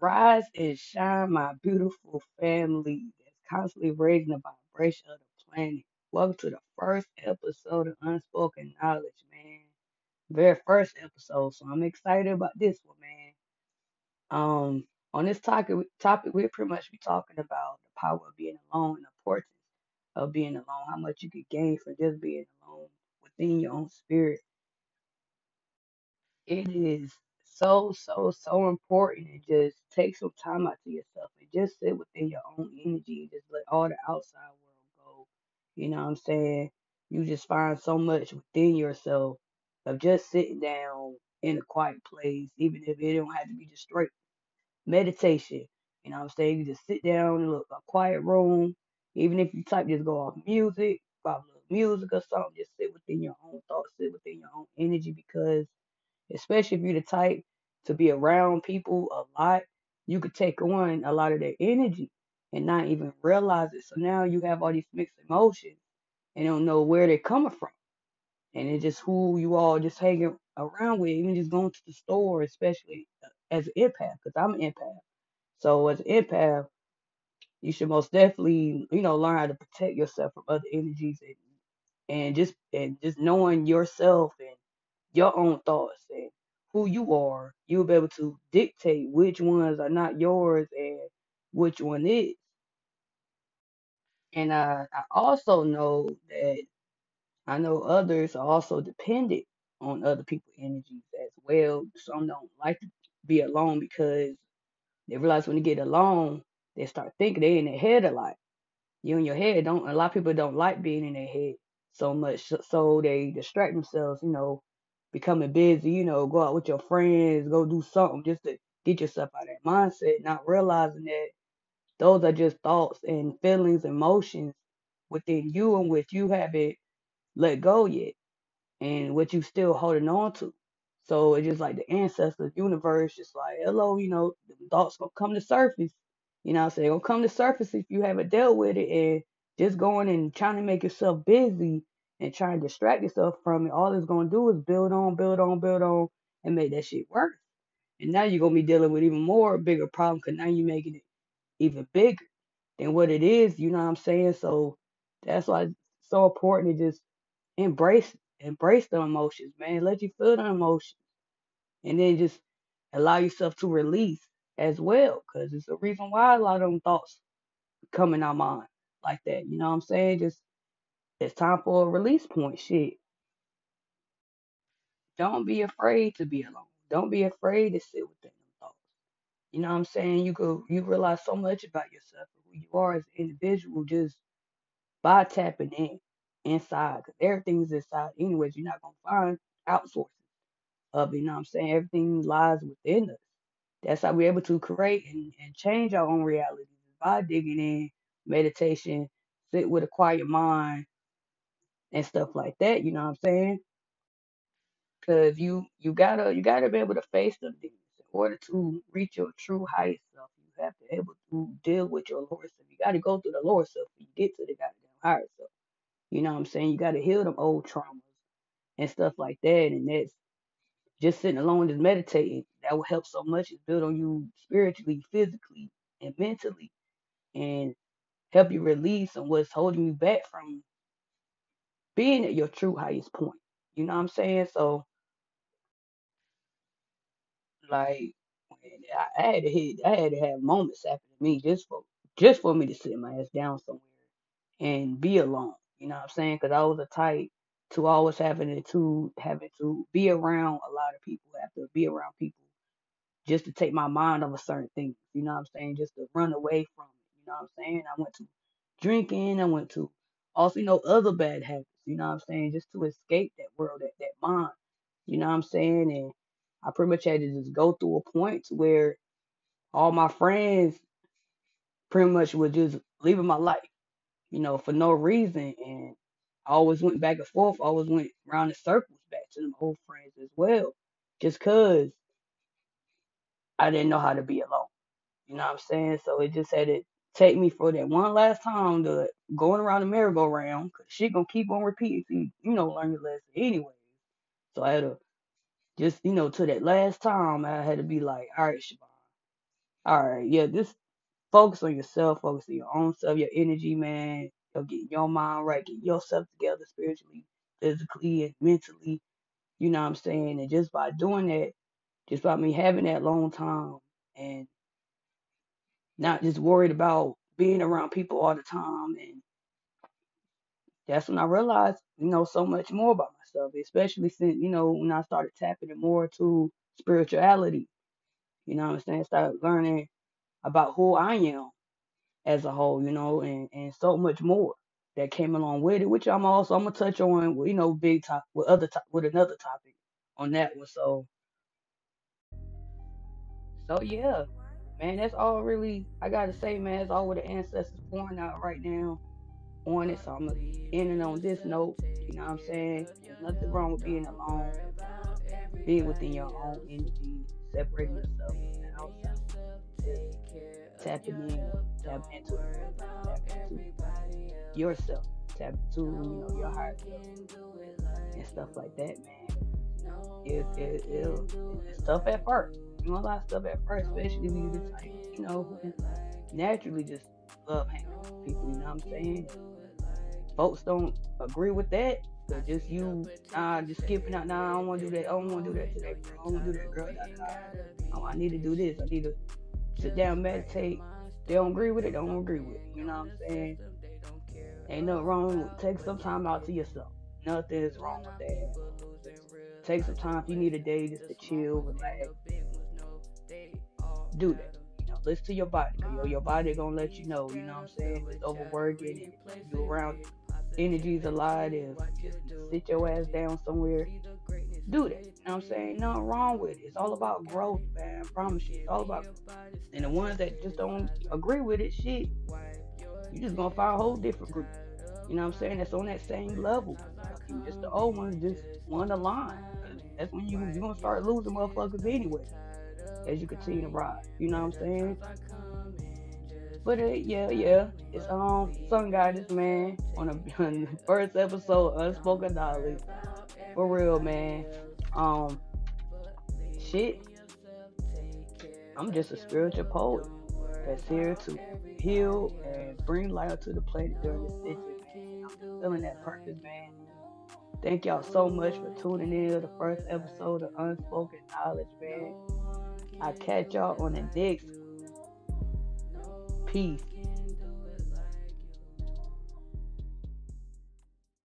Rise and shine, my beautiful family that's constantly raising the vibration of the planet. Welcome to the first episode of Unspoken Knowledge, man. Very first episode, so I'm excited about this one, man. Um, on this topic, topic we'll pretty much be talking about the power of being alone and the importance of being alone, how much you could gain from just being alone within your own spirit it is so so so important to just take some time out to yourself and just sit within your own energy and just let all the outside world go. You know what I'm saying? You just find so much within yourself of just sitting down in a quiet place, even if it don't have to be just straight meditation. You know what I'm saying? You just sit down in a, a quiet room, even if you type just go off music, pop little music or something, just sit within your own thoughts, sit within your own energy because especially if you're the type to be around people a lot, you could take on a lot of their energy and not even realize it. So now you have all these mixed emotions and don't know where they're coming from. And it's just who you all just hanging around with, even just going to the store, especially uh, as an empath, because I'm an empath. So as an empath, you should most definitely, you know, learn how to protect yourself from other energies and, and just and just knowing yourself and your own thoughts and who you are, you'll be able to dictate which ones are not yours and which one is. And uh, I also know that I know others are also dependent on other people's energies as well. Some don't like to be alone because they realize when they get alone, they start thinking they in their head a lot you in your head don't a lot of people don't like being in their head so much so they distract themselves you know becoming busy you know go out with your friends go do something just to get yourself out of that mindset not realizing that those are just thoughts and feelings and emotions within you and which you haven't let go yet and what you still holding on to. So it's just like the ancestors, universe, just like, hello, you know, the thoughts gonna come to surface. You know I'm saying? Gonna come to surface if you haven't dealt with it and just going and trying to make yourself busy and try and distract yourself from it. All it's gonna do is build on, build on, build on, and make that shit worse. And now you're gonna be dealing with even more bigger problem because now you're making it even bigger than what it is. You know what I'm saying? So that's why it's so important to just embrace embrace the emotions, man. Let you feel the emotions, and then just allow yourself to release as well, because it's the reason why a lot of them thoughts come in our mind like that. You know what I'm saying? Just it's time for a release point. Shit, don't be afraid to be alone. Don't be afraid to sit within them thoughts. You know what I'm saying? You go, you realize so much about yourself and who you are as an individual just by tapping in inside, because everything's inside. Anyways, you're not gonna find outsourcing. of it. You know what I'm saying? Everything lies within us. That's how we're able to create and, and change our own realities by digging in, meditation, sit with a quiet mind and stuff like that. You know what I'm saying? Because you you gotta you gotta be able to face them things in order to reach your true highest self. You have to be able to deal with your lower self. You gotta go through the lower self to get to the goddamn higher self. You know what I'm saying? You gotta heal them old traumas and stuff like that. And that's Just sitting alone, just meditating, that will help so much. It's build on you spiritually, physically, and mentally, and help you release on what's holding you back from being at your true highest point. You know what I'm saying? So, like, I, had to hit, I had to have moments happen to me just for just for me to sit my ass down somewhere and be alone. You know what I'm saying? Because I was a type to always having to having to be around a lot of people, have to be around people just to take my mind off of certain things. You know what I'm saying? Just to run away from it. You know what I'm saying? I went to drinking. I went to also, you know, other bad habits. You know what I'm saying? Just to escape that world, that, that mind. You know what I'm saying? And I pretty much had to just go through a point where all my friends pretty much were just leaving my life, you know, for no reason. And I always went back and forth. I always went around in circles back to them old friends as well. Just cause I didn't know how to be alone. You know what I'm saying? So it just had to take me for that one last time to going around the merry-go-round. Cause she gonna keep on repeating you, you know, learn your lesson anyway. So I had to just, you know, to that last time, I had to be like, all right, Siobhan, All right, yeah, just focus on yourself, focus on your own self, your energy, man. You'll get your mind right, get yourself together spiritually, physically, and mentally. You know what I'm saying? And just by doing that, just by me having that long time and not just worried about being around people all the time. And that's when I realized, you know, so much more about myself, especially since, you know, when I started tapping it more to spirituality. You know what I'm saying? Started learning about who I am as a whole, you know, and, and so much more that came along with it, which I'm also I'm gonna touch on, you know, big top with other top with another topic on that one. So so yeah, man, that's all really I gotta say, man. It's all what the ancestors pouring out right now on it. So I'm gonna end it on this note. You know what I'm saying? There's nothing wrong with being alone, being within your own energy, separating yourself from the outside, tapping in, tapping into feeling, into yourself, tapping into you know your heart and stuff like that, man. It it it it's tough at first. A lot of stuff at first, especially when you just like you know naturally just love hanging with people. You know what I'm saying? Folks don't agree with that. So just you, nah, just skipping out. Nah, I don't want to do that. I don't want to do that today. I don't want to do that, girl. Nah, nah. Oh, I need to do this. I need to sit down, meditate. They don't agree with it. They Don't agree with it. You know what I'm saying? Ain't nothing wrong with take some time out to yourself. Nothing is wrong with that. Take some time if you need a day just to chill, relax. Do that. You know, listen to your body. Your, your body gonna let you know, you know what I'm saying? It's overworking and you around energies a lot, if just sit your ass down somewhere, do that. You know what I'm saying? Nothing wrong with it. It's all about growth, man. I promise you. It's all about. And the ones that just don't agree with it, shit, you just gonna find a whole different group. You know what I'm saying? That's on that same level. Just the old ones just want the line. That's when you you gonna start losing motherfuckers anyway. As you continue to ride. You know what I'm saying? But uh, yeah, yeah. It's um Sun Goddess man on the, on the first episode of Unspoken Knowledge. For real, man. Um shit. I'm just a spiritual poet that's here to heal and bring light to the planet during this man. I'm feeling that purpose, man. Thank y'all so much for tuning in to the first episode of Unspoken Knowledge, man. I catch y'all on the next. Peace.